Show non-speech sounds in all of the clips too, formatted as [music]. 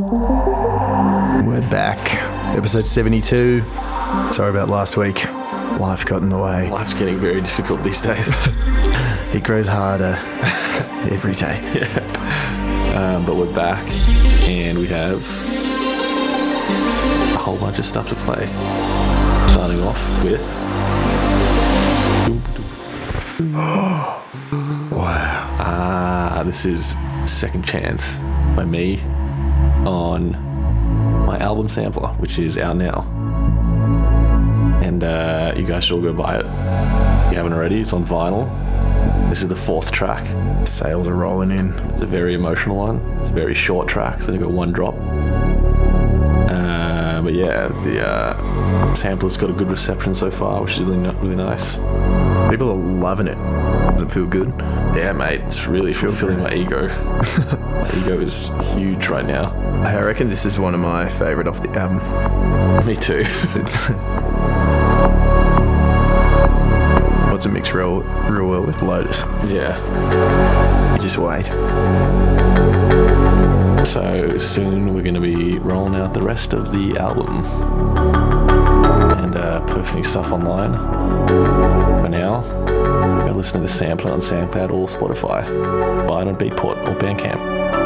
We're back. Episode 72. Sorry about last week. Life got in the way. Life's getting very difficult these days. [laughs] It grows harder [laughs] every day. um, but we're back and we have a whole bunch of stuff to play. Starting off with. [gasps] Wow. Ah, this is Second Chance by me on my album sampler, which is out now. And uh, you guys should all go buy it. If you haven't already, it's on vinyl. This is the fourth track. Sales are rolling in. It's a very emotional one. It's a very short track, so only got one drop. Uh, but yeah, the uh, sampler's got a good reception so far, which is really, really nice. People are loving it. Does it feel good? Yeah, mate, it's really fulfilling my ego. [laughs] my ego is huge right now. I reckon this is one of my favourite off the album. Me too. It's [laughs] What's a mix real, real well with Lotus? yeah. You just wait. So soon we're going to be rolling out the rest of the album and uh, posting stuff online. For now, listen to the sampler on SoundCloud or Spotify. Buy it on Beatport or Bandcamp.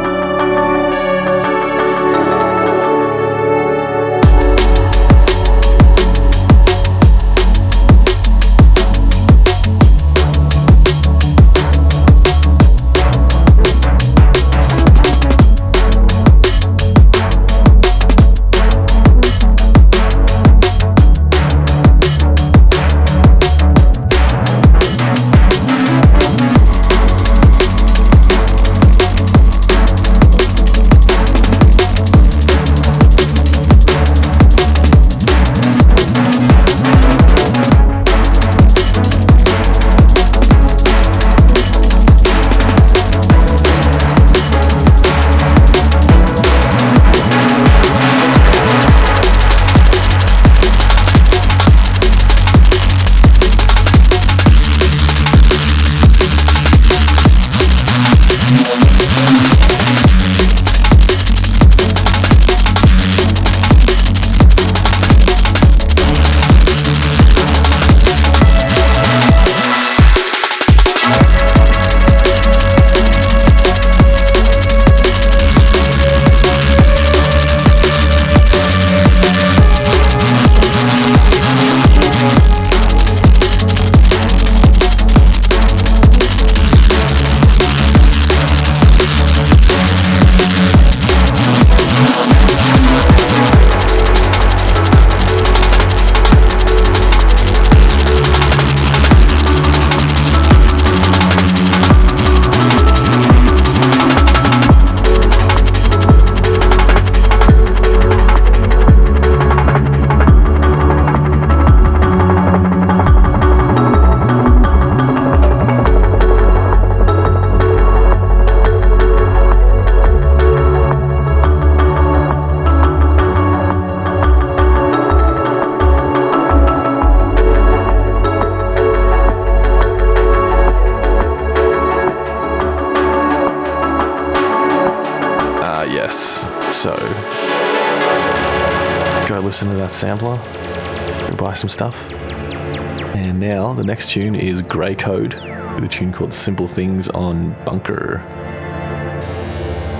Listen to that sampler and buy some stuff. And now the next tune is Grey Code with a tune called Simple Things on Bunker.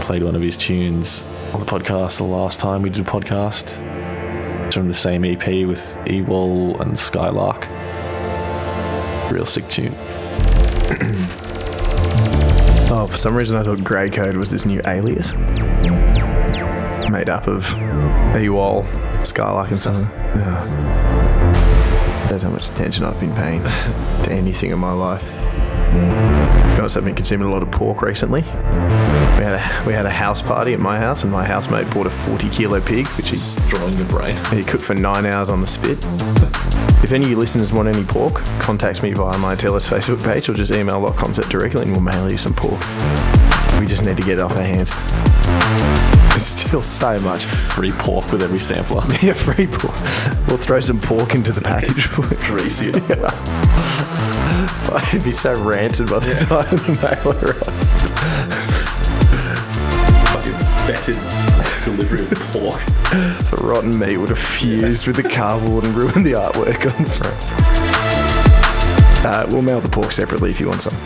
Played one of his tunes on the podcast the last time we did a podcast. It's from the same EP with Ewol and Skylark. Real sick tune. Oh, for some reason I thought Grey Code was this new alias. Made up of Ewol, Skylark and something. Yeah. That's how much attention I've been paying to anything in my life. To be honest, I've been consuming a lot of pork recently. We had a we had a house party at my house, and my housemate bought a 40 kilo pig, which he, Destroying your brain. he cooked for nine hours on the spit. If any of you listeners want any pork, contact me via my Tellus Facebook page or just email Concept directly, and we'll mail you some pork. We just need to get it off our hands. [laughs] Still so much. Free pork with every sampler. [laughs] Yeah, free pork. We'll throw some pork into the package. [laughs] Greasy it. I'd be so ranted by the time the mail arrives. Fucking betted delivery of pork. The rotten meat would have fused with the cardboard and ruined the artwork on the front. Uh, we'll mail the pork separately if you want some.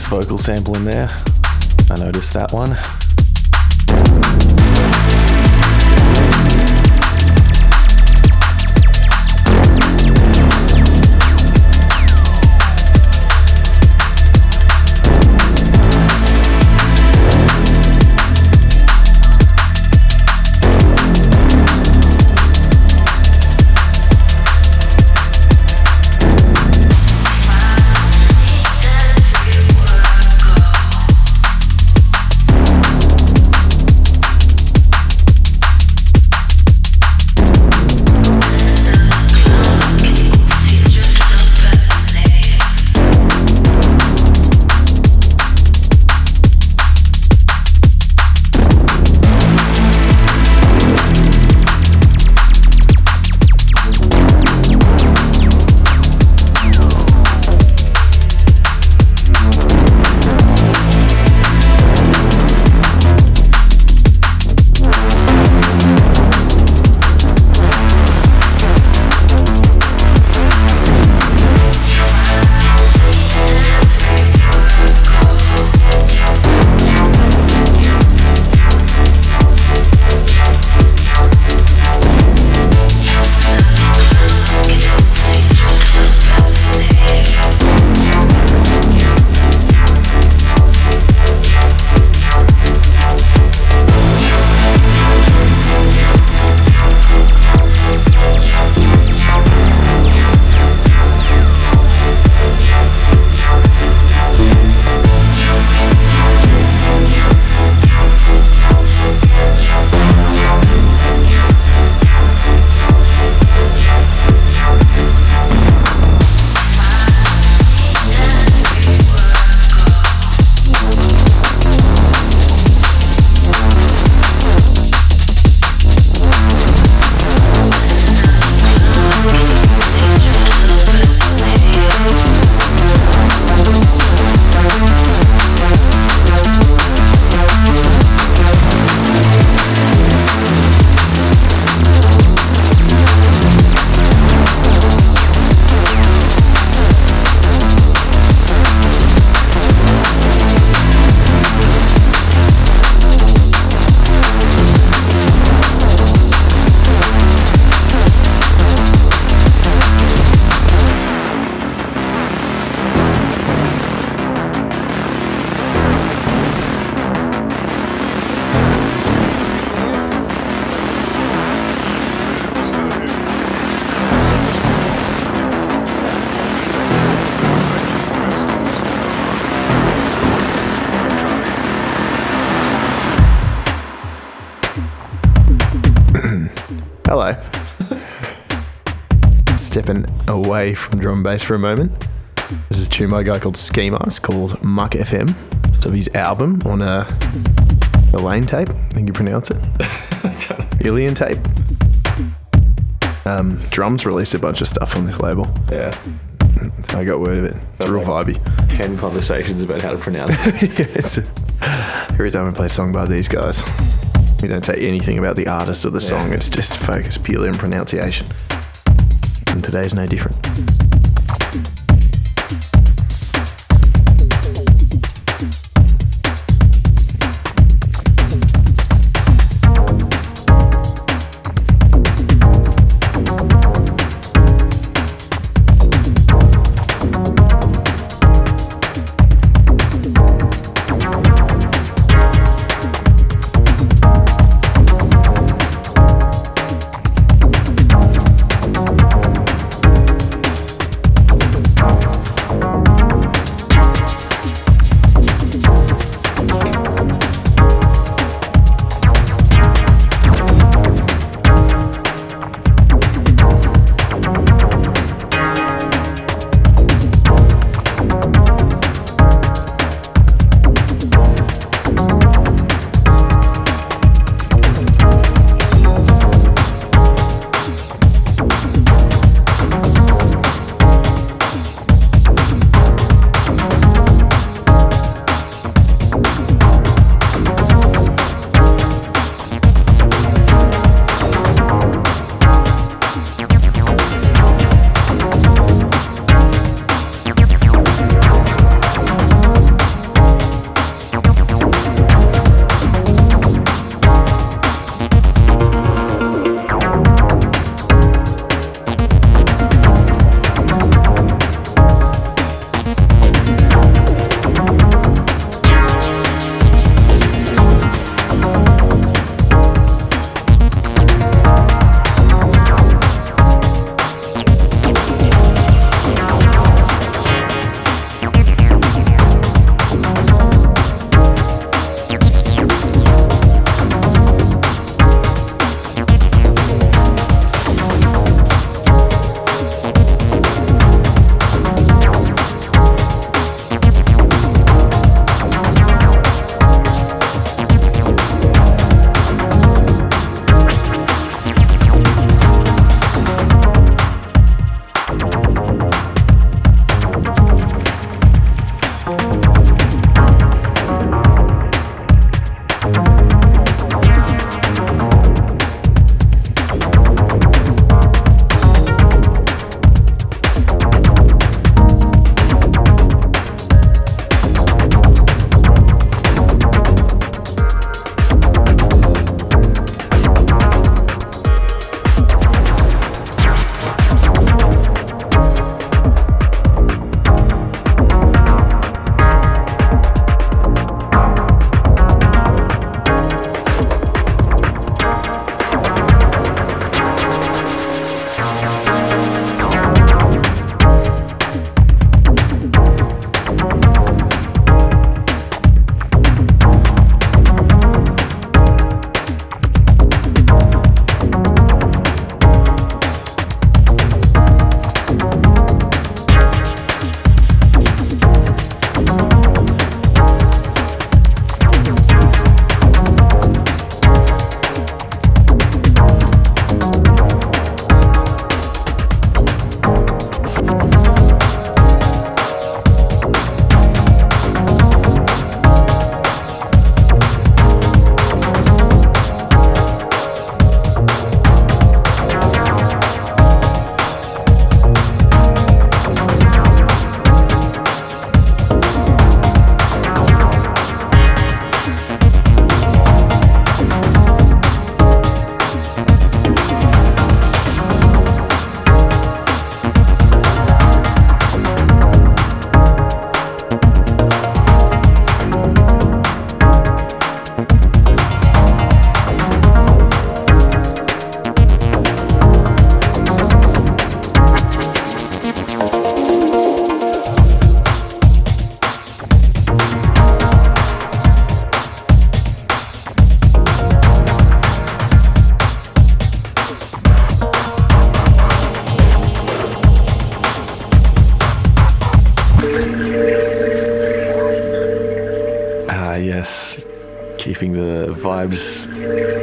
Vocal sample in there. I noticed that one. Away from drum and bass for a moment. This is a tune by a guy called Skee Mask called Muk FM. It's of his album on a Ilian tape, I think you pronounce it. [laughs] Alien tape. Um, drums released a bunch of stuff on this label. Yeah. I got word of it. It's real vibey. 10 conversations about how to pronounce it. [laughs] Yeah, it's every time we play a song by these guys, we don't say anything about the artist or the song. It's just focused purely on pronunciation. And today's no different.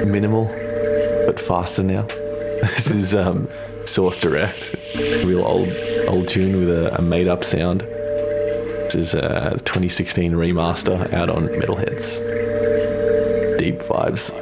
Minimal, but faster now. [laughs] This is um, Source Direct, real old old tune with a, a made up sound. This is a 2016 remaster out on Metalheadz. Deep vibes.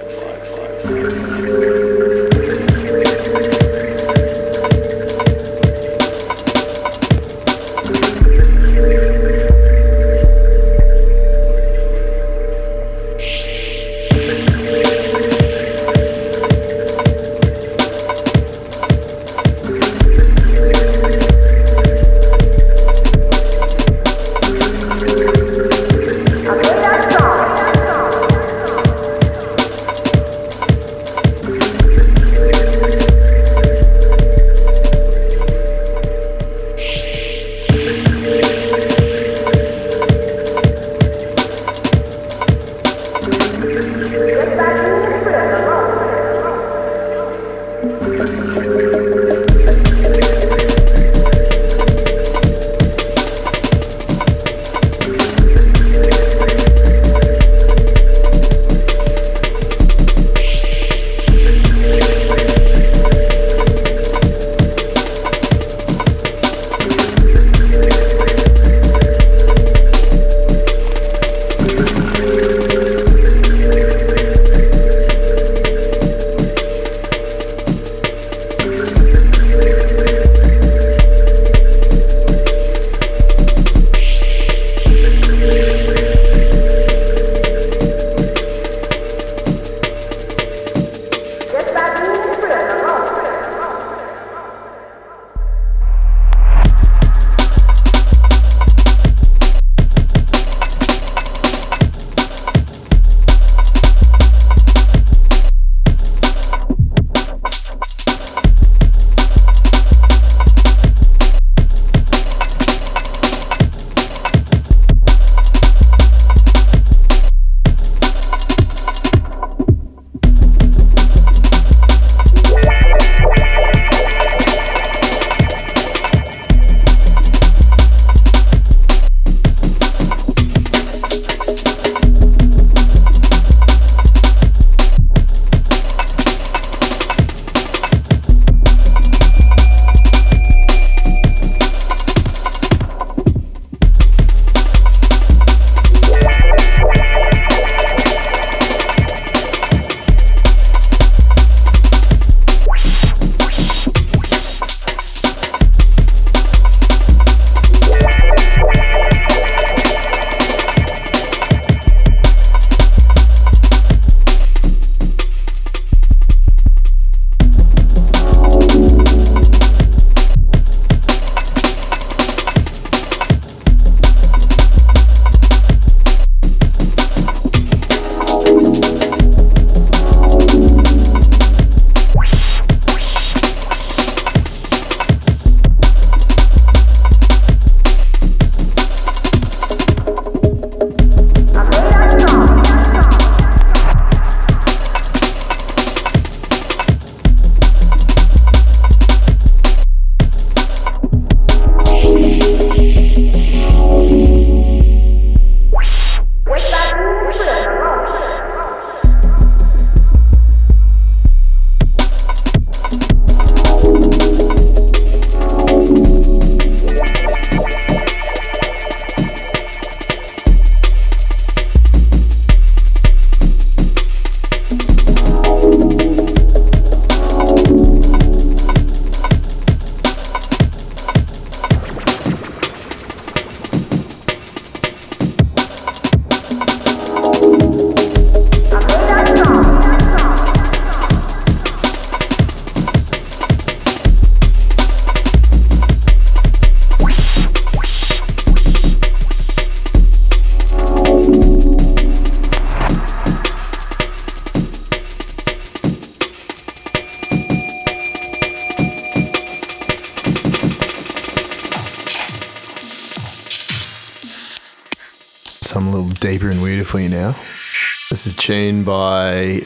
By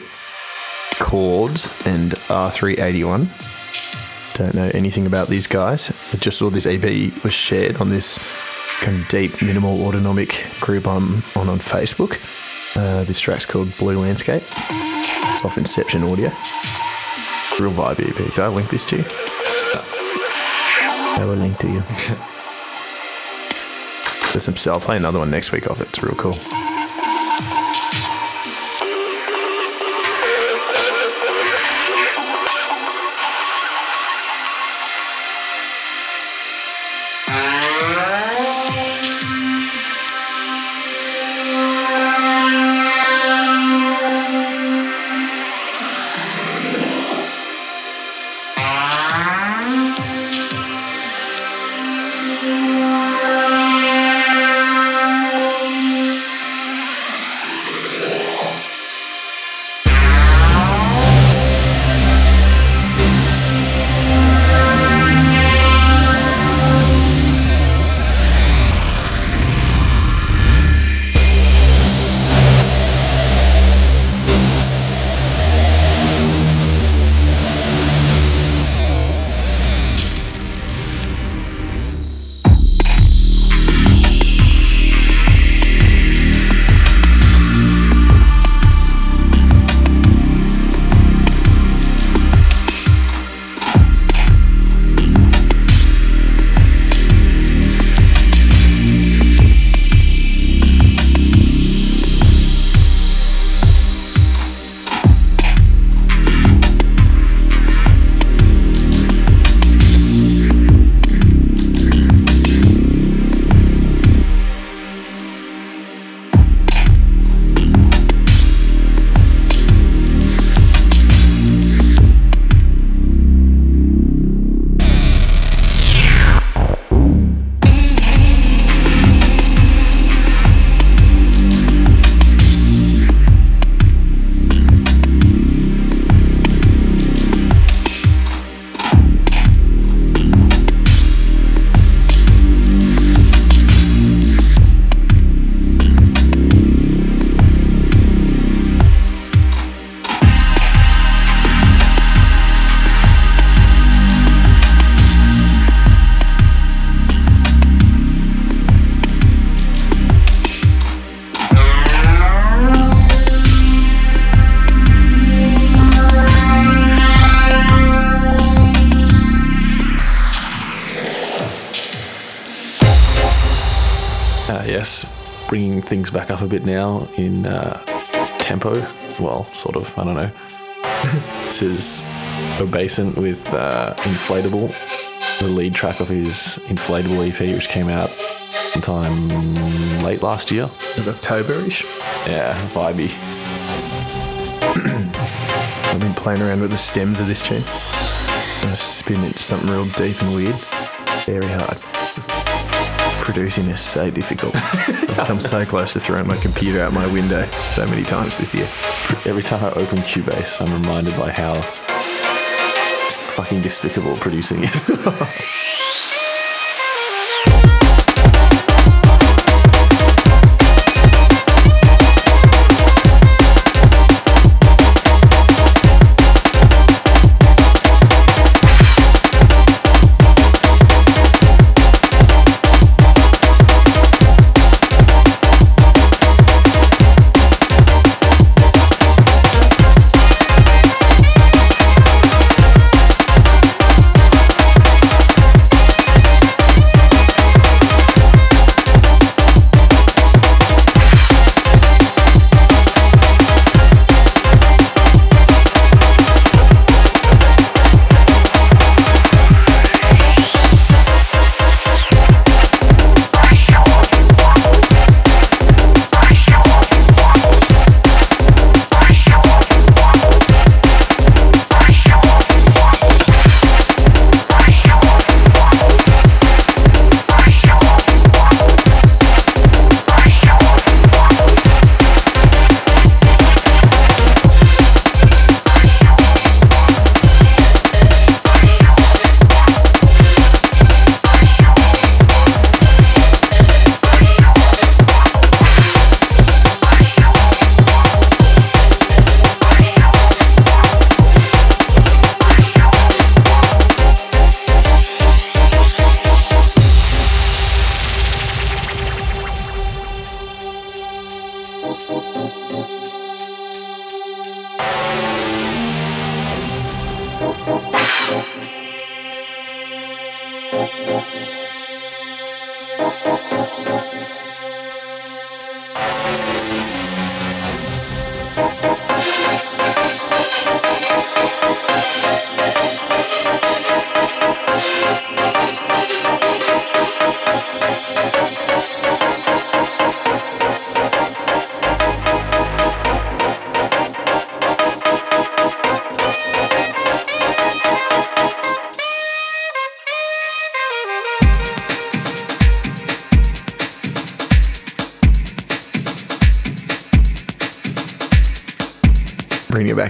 Khords and R381. Don't know anything about these guys. I just saw this EP was shared on this kind of deep minimal autonomic group I'm on on Facebook. Uh, this track's called Blue Landscape. It's off Inception Audio. Real vibe EP. Did I link this to you? I will link to you. [laughs] There's some. I'll play another one next week off it. It's real cool. Bringing things back up a bit now in uh, tempo. Well, sort of. I don't know. [laughs] this is Obeisant with uh, Inflatable, the lead track of his Inflatable EP, which came out sometime late last year. It's Octoberish. Yeah, vibey. [clears throat] I've been playing around with the stems of this tune. I'm gonna spin it into something real deep and weird. Very hard. Producing is so difficult. [laughs] I've come so close to throwing my computer out my window so many times this year. Every time I open Cubase, I'm reminded by how fucking despicable producing is. [laughs]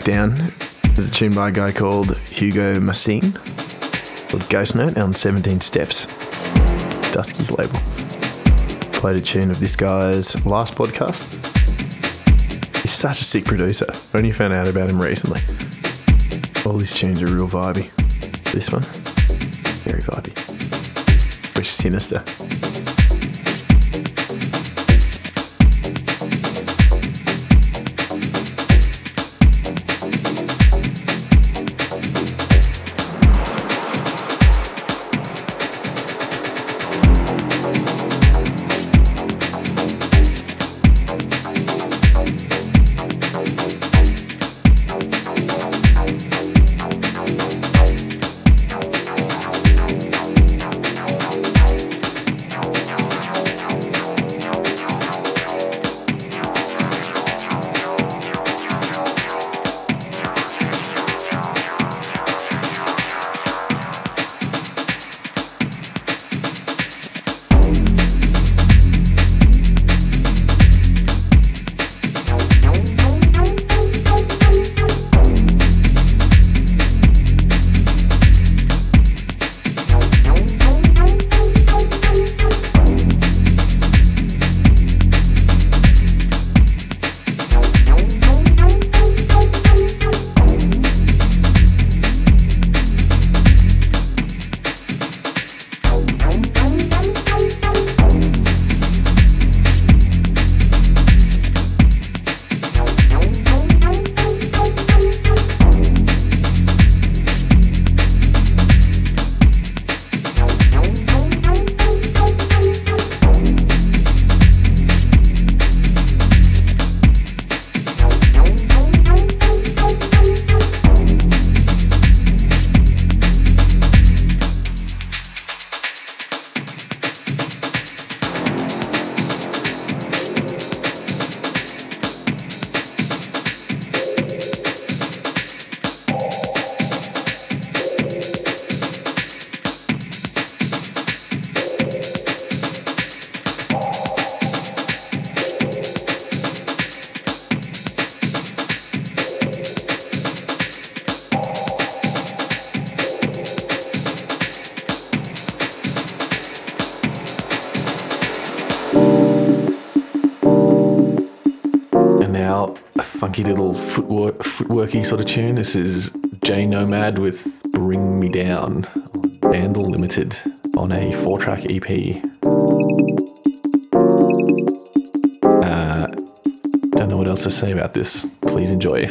down. There's a tune by a guy called Hugo Massien called Ghost Note on 17 Steps. Dusky's label. Played a tune of this guy's last podcast. He's such a sick producer. Only found out about him recently. All these tunes are real vibey. This one, very vibey. Very sinister. Footwork, footworky sort of tune. This is J Nomad with Bring Me Down, Vandal Limited, on a four track EP. Uh, don't know what else to say about this. Please enjoy.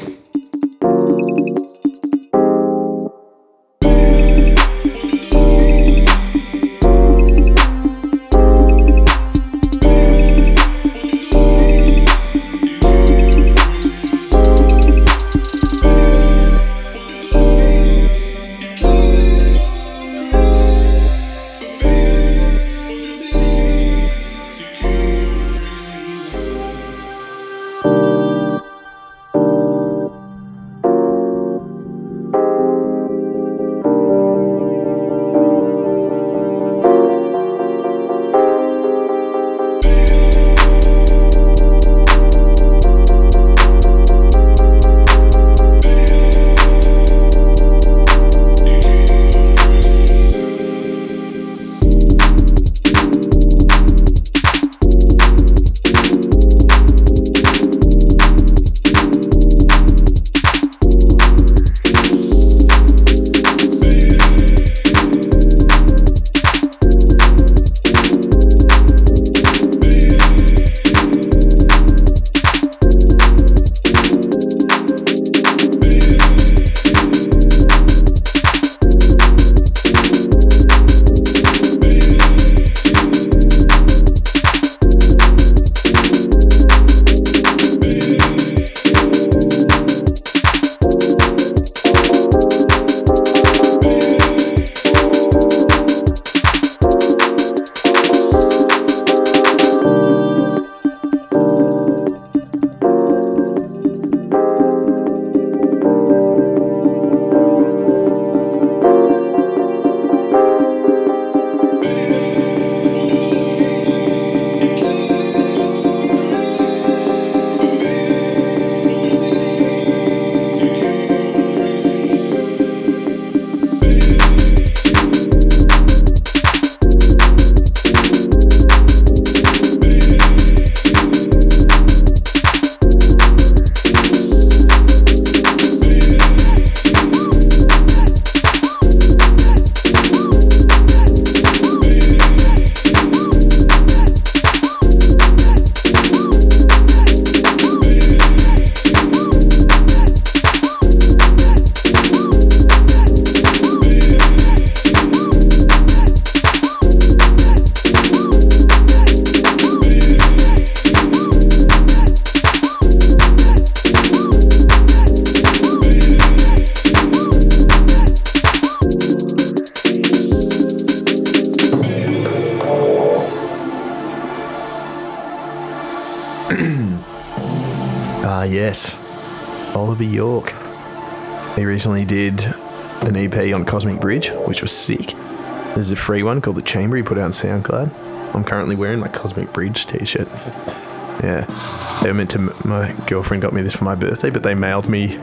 York. He recently did an EP on Cosmic Bridge, which was sick. There's a free one called The Chamber he put out on SoundCloud. I'm currently wearing my Cosmic Bridge t shirt. Yeah. They were meant to, my girlfriend got me this for my birthday, but they mailed me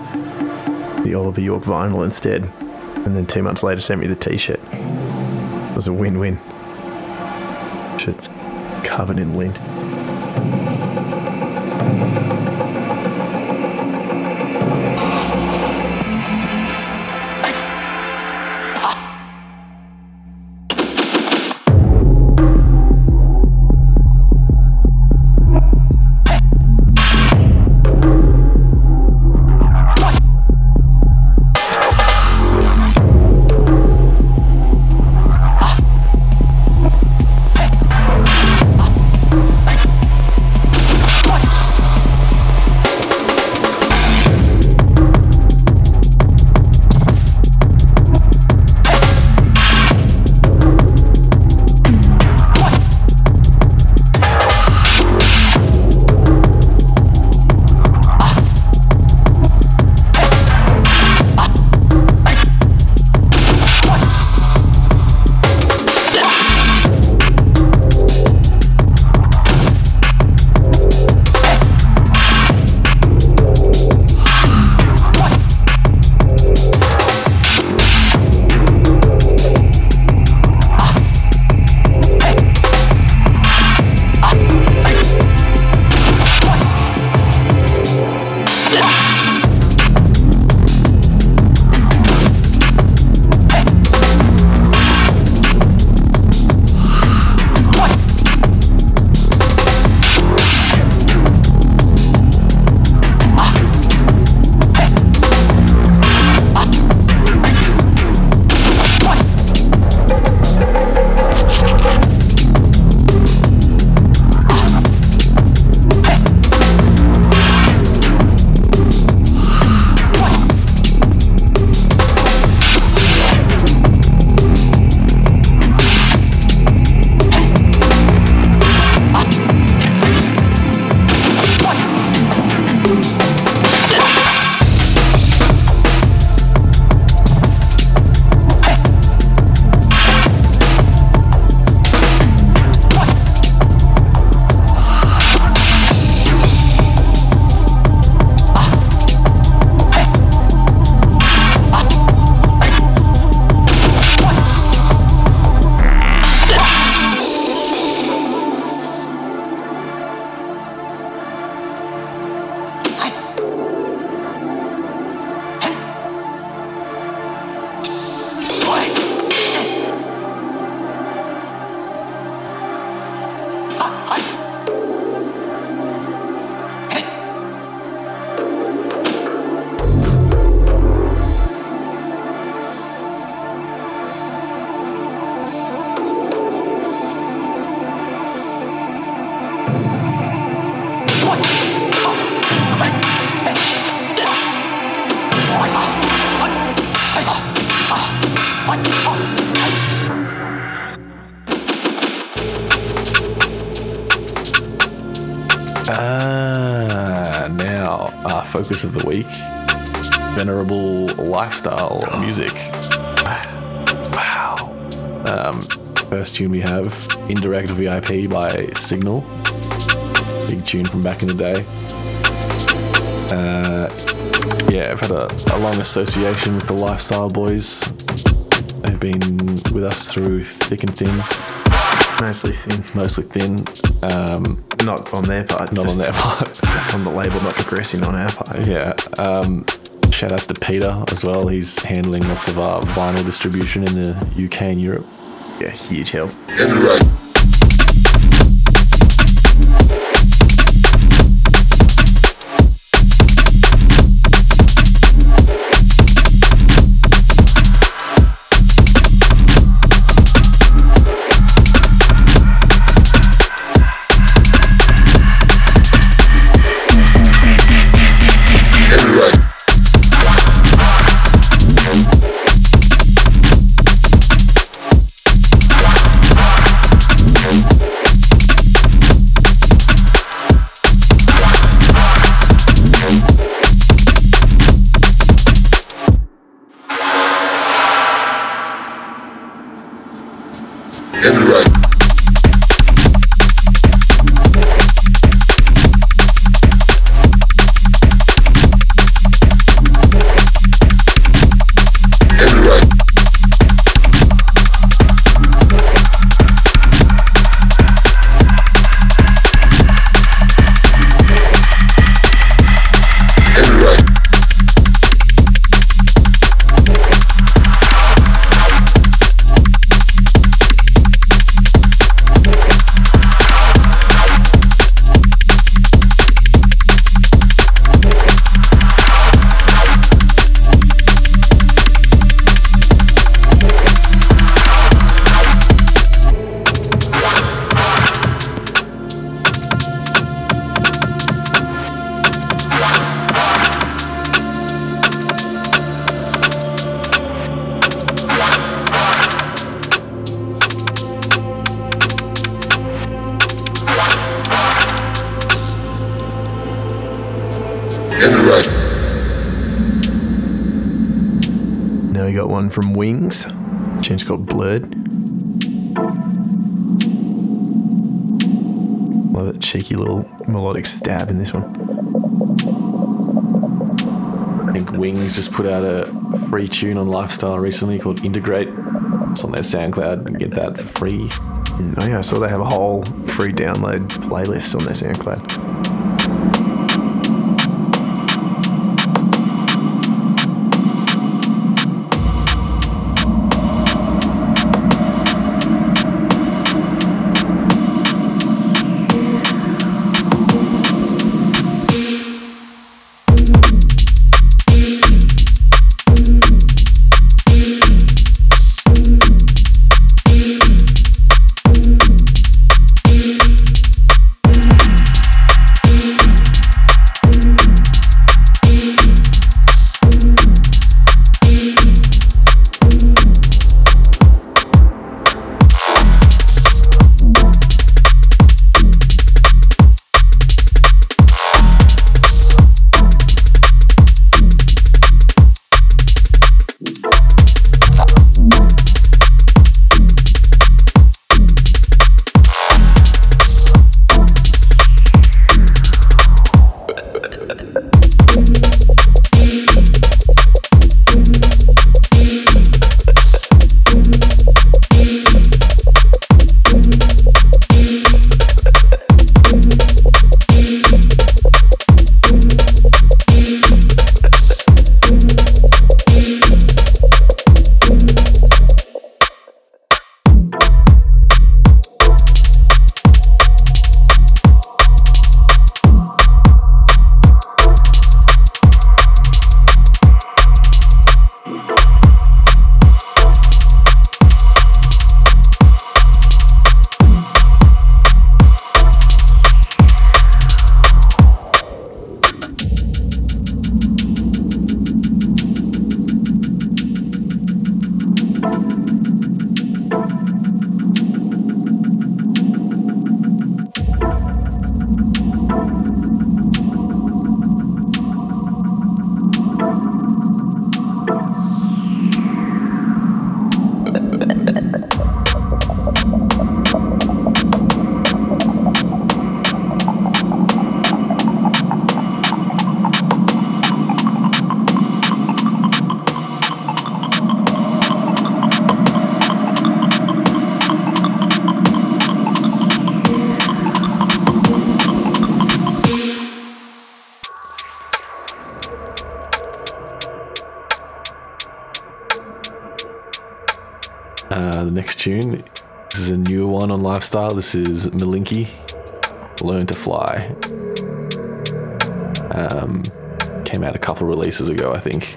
the Oliver York vinyl instead. And then two months later sent me the t shirt. It was a win win. Shit's covered in lint. Of the week venerable lifestyle music. Wow. Um, first tune we have Indirect VIP by Signal. Big tune from back in the day. Uh, yeah, I've had a, a long association with the Lifestyle Boys. They've been with us through thick and thin, Mostly thin. mostly thin. Um, Not on their part. not on their part. [laughs] On the label, not progressing on our part. Yeah. Um, shout outs to Peter as well. He's handling lots of our vinyl distribution in the UK and Europe. Yeah, huge help. Free tune on Lifestyle recently called Integrate. It's on their SoundCloud. You can get that free. Oh yeah, I saw they have a whole free download playlist on their SoundCloud. Lifestyle. This is Melinki, Learn to Fly. Um, came out a couple releases ago, I think.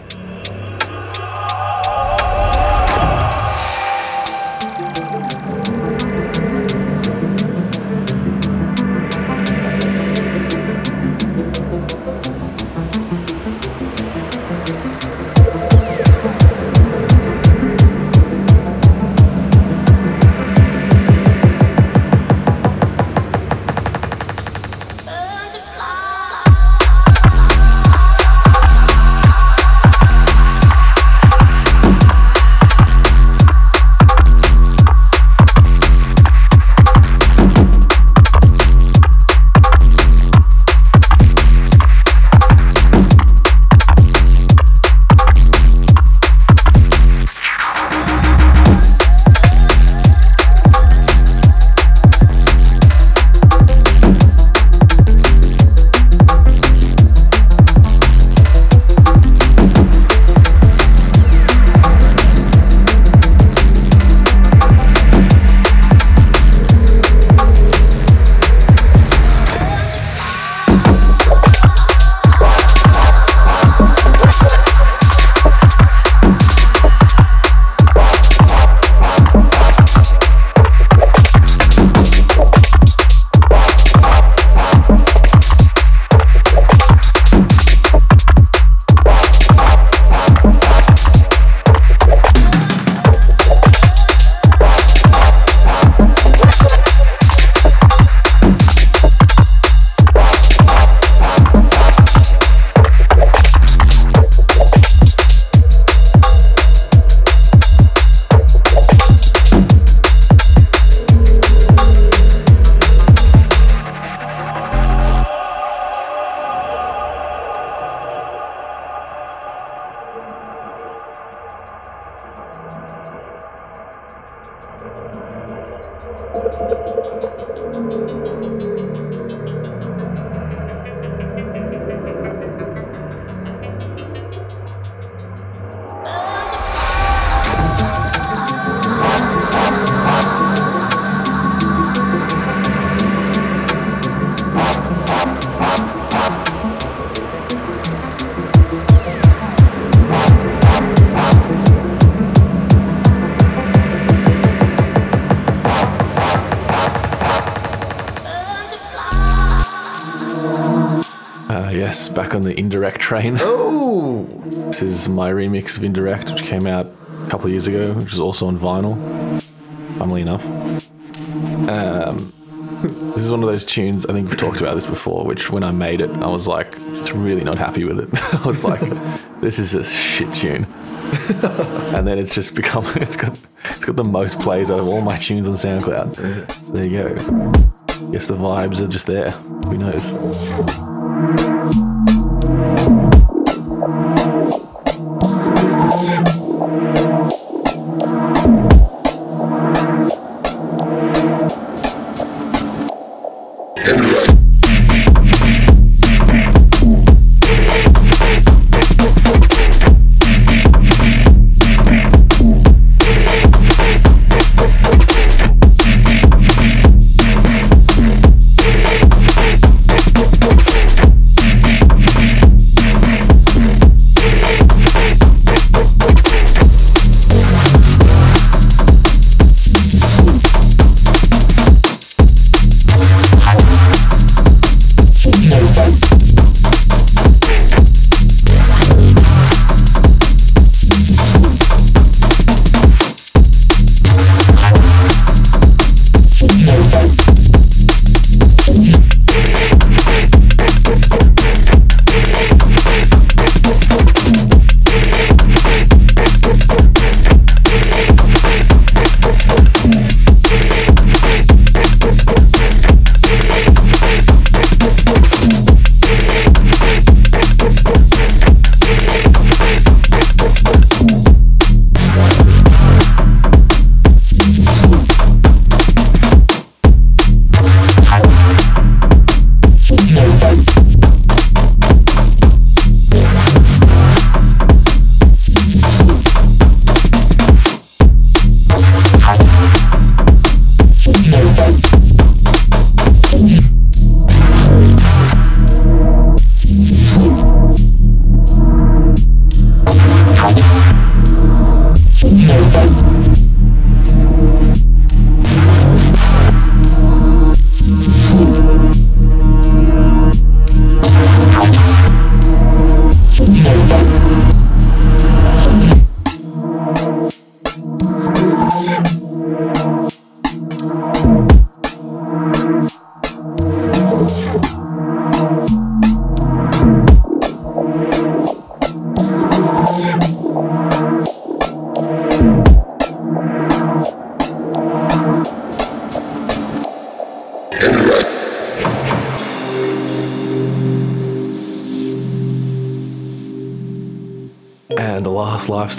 Yes, back on the indirect train. Oh, This is my remix of Indirect, which came out a couple of years ago, which is also on vinyl, funnily enough. Um, [laughs] this is one of those tunes, I think we've talked about this before, which when I made it, I was like, just really not happy with it. [laughs] I was like, this is a shit tune. [laughs] and then it's just become, it's got, it's got the most plays out of all my tunes on SoundCloud. So there you go. Guess the vibes are just there. Who knows?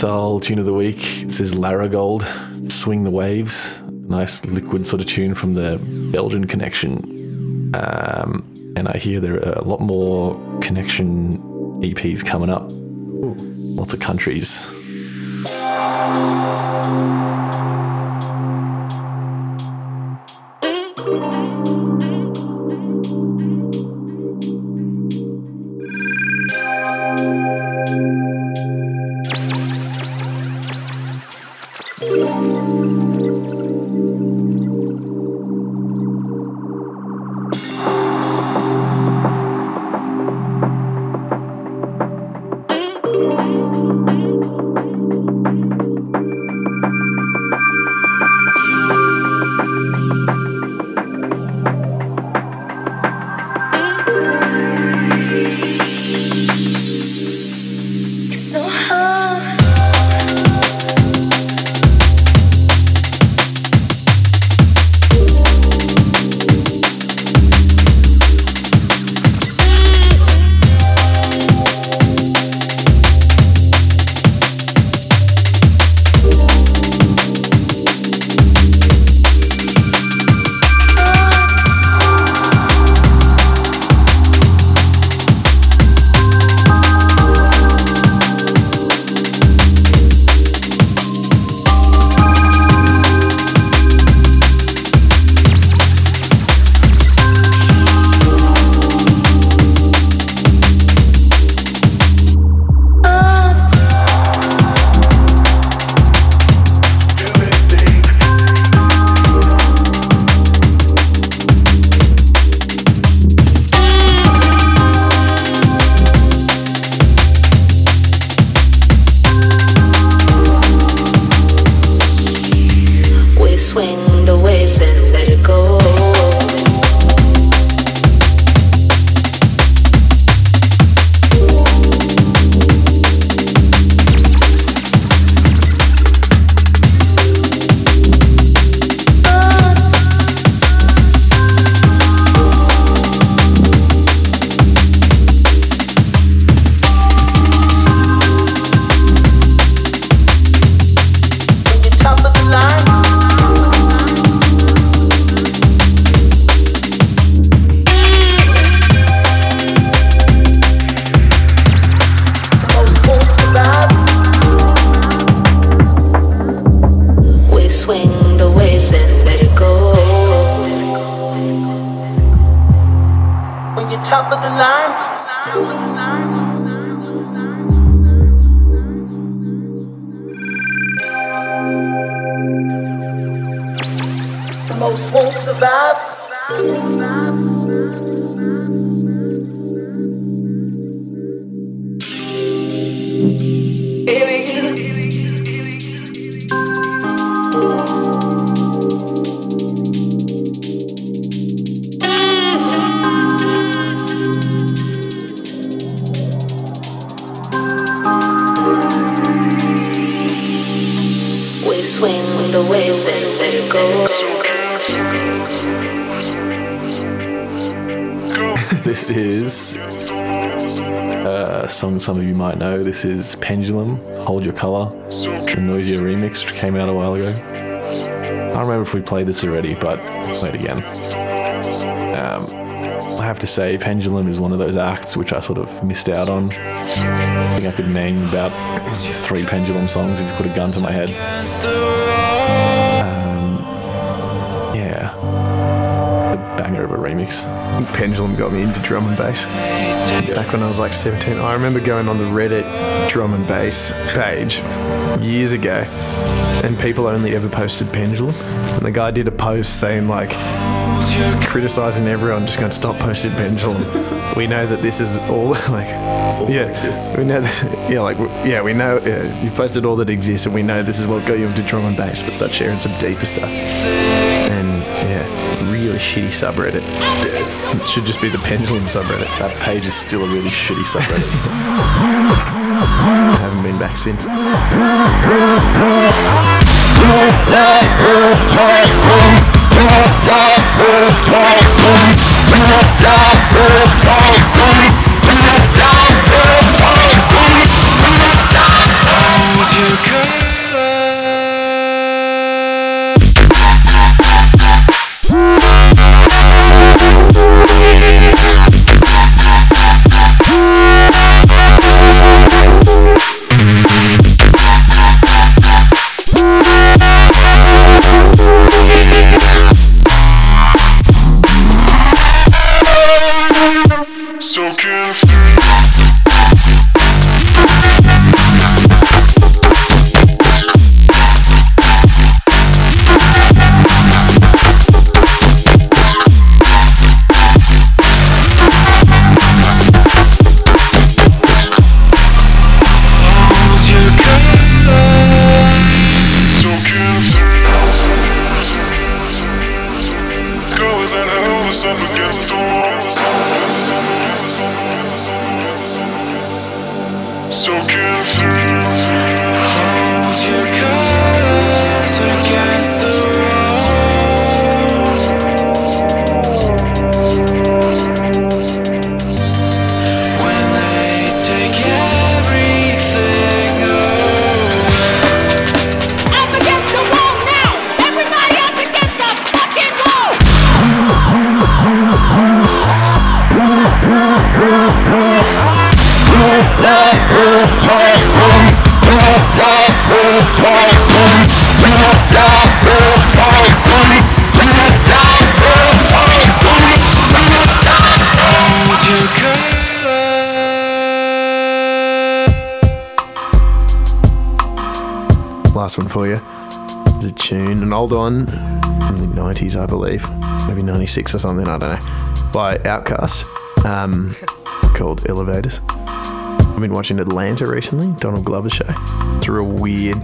style tune of the week. This is Larigold, Swing the Waves. Nice liquid sort of tune from the Belgian connection. Um, and I hear there are a lot more connection EPs coming up. Ooh. Lots of countries. Might know. This is Pendulum, Hold Your Color. The Noisia remix came out a while ago. I don't remember if we played this already, but play it again. Um, I have to say, Pendulum is one of those acts which I sort of missed out on. I think I could name about three Pendulum songs if you put a gun to my head. Remix. Pendulum got me into drum and bass. Back when I was like 17, I remember going on the Reddit drum and bass page years ago, and people only ever posted Pendulum. And the guy did a post saying like, criticizing everyone, just going to stop posting Pendulum. we know that this is all [laughs] like, yeah, we know that, yeah, like, yeah, we know yeah, you posted all that exists, and we know this is what got you into drum and bass, but start sharing some deeper stuff. Really shitty subreddit. It should just be the Pendulum subreddit. That page is still a really shitty subreddit. I haven't been back since. Soaking Last one for you. It's a tune, an old one from the 90s, I believe. Maybe 96 or something, I don't know. By Outkast, um, called Elevators. I've been watching Atlanta recently, Donald Glover's show. It's a real weird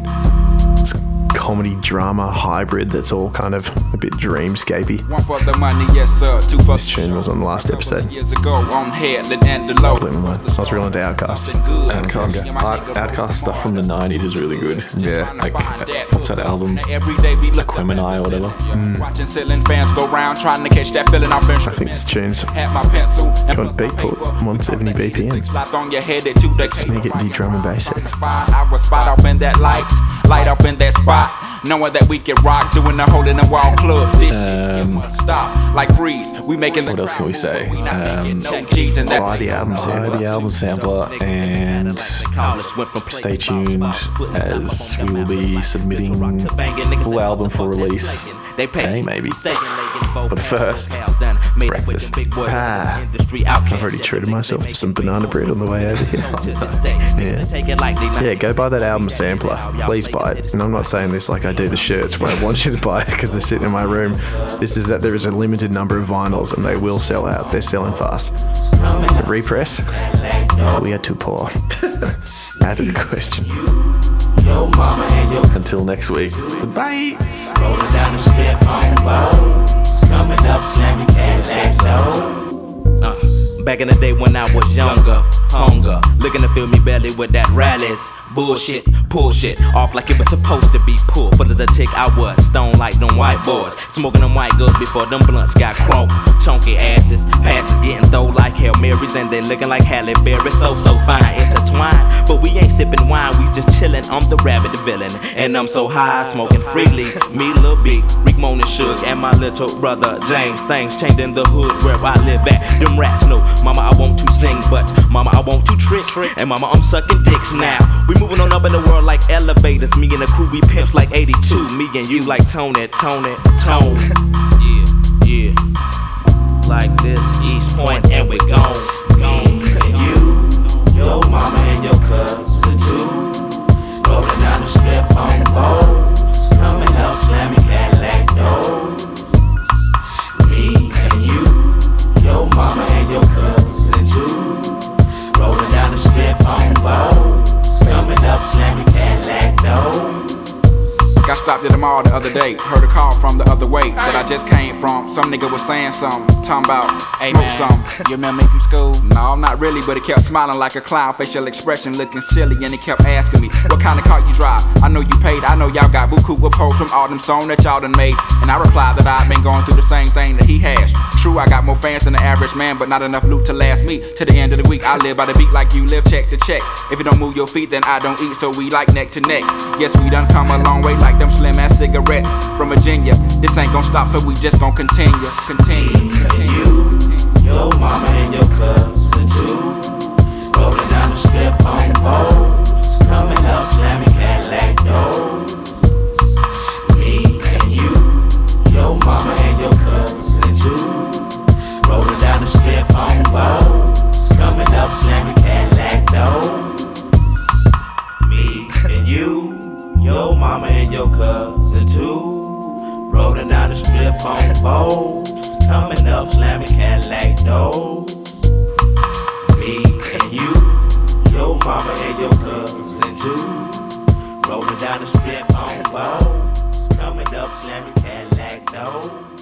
comedy drama hybrid that's all kind of a bit dreamscapey. One for the money, yes sir. Two for This tune was on the last episode. Years ago, on Headland and the low. Blew my mind. I was real into Outkast. Outkast, Yeah, my Out- nigga, Outkast stuff from the 90s is really good. Yeah. Like, what's that album? Every day we look up Aquemini or whatever. ceiling. Hmm. Watching ceiling fans go round trying to catch that feeling. I think it's tune's had my pencil and got plus beat put, paper. 170 BPM. Slapped on your head at two decades. Sneak it the drum and bass hits. I was spot off in that light, light up in that spot. Knowing that we can rock, doing the hole in the wall club. This shit Um, must stop, like freeze. We making the What else can we say? Um, making no in that Buy the album Buy sampler. the album sampler and stay tuned as we will be submitting full album for release They pay, Hey, maybe. But first, breakfast. Ah, I've already treated myself to some banana bread on the way over here. yeah. Yeah, go buy that album sampler. Please buy it. And I'm not saying this like I do the shirts where I want you to buy it because they're sitting in my room. This is that there is a limited number of vinyls and they will sell out. They're selling fast. The repress? We are too poor. Out of the question. Until next week. Goodbye. Rolling down the strip on. Coming up, slamming Cadillac. Back in the day when I was younger, hunger, looking to fill me belly with that rallies. Bullshit, pull shit off like it was supposed to be pulled. For the tick, I was stone like them white boys, smoking them white girls before them blunts got chrome. Chunky asses, passes getting throw like Hail Marys, and they looking like Halle Berry. So, so fine, intertwined. But we ain't sipping wine, we just chillin'. I'm the rabbit, villain, and I'm so high, smoking freely. Me, Lil B, Rick Moan and Suge, and my little brother James. Things changed in the hood where I live at. Them rats know, Mama, I want to sing, but Mama, I want to trick, trick. and Mama, I'm sucking dicks now. We moving on up in the world like elevators. Me and the crew, we pimps like 82. Me and you like Tony, Tony, Tone. It [laughs] Tone Yeah, yeah. Like this, East Point, and we gone. Me and you, your mama and your cousin too. Came from. Some nigga was saying something, talking about Hey, smoke man. some. [laughs] You remember me from school? No, I'm not really, but he kept smiling like a clown, facial expression looking silly, and he kept asking me, What kind of car you drive? I know you paid, I know y'all got buku hoes from all them songs that y'all done made. And I replied that I've been going through the same thing that he has. True, I got more fans than the average man, but not enough loot to last me. To the end of the week, I live by the beat like you live check to check. If you don't move your feet, then I don't eat, so we like neck to neck. Yes, we done come a long way like them slim ass cigarettes from Virginia. This ain't gonna stop, so we just gonna continue, continue, continue. You, your mama and your cousin too. Rolling down the strip on boats. Coming up, slamming Cadillac doors. Me and you, your mama and your cousin too. Rolling down the strip on boats. Coming up, slamming Cadillac doors. Me and you, your mama and your cousin too. Rolling down the strip on boats. Coming up, slamming Cadillac doors. Me and you, your mama and your cousin too. Rolling down the strip on boats. Coming up, slamming Cadillac doors.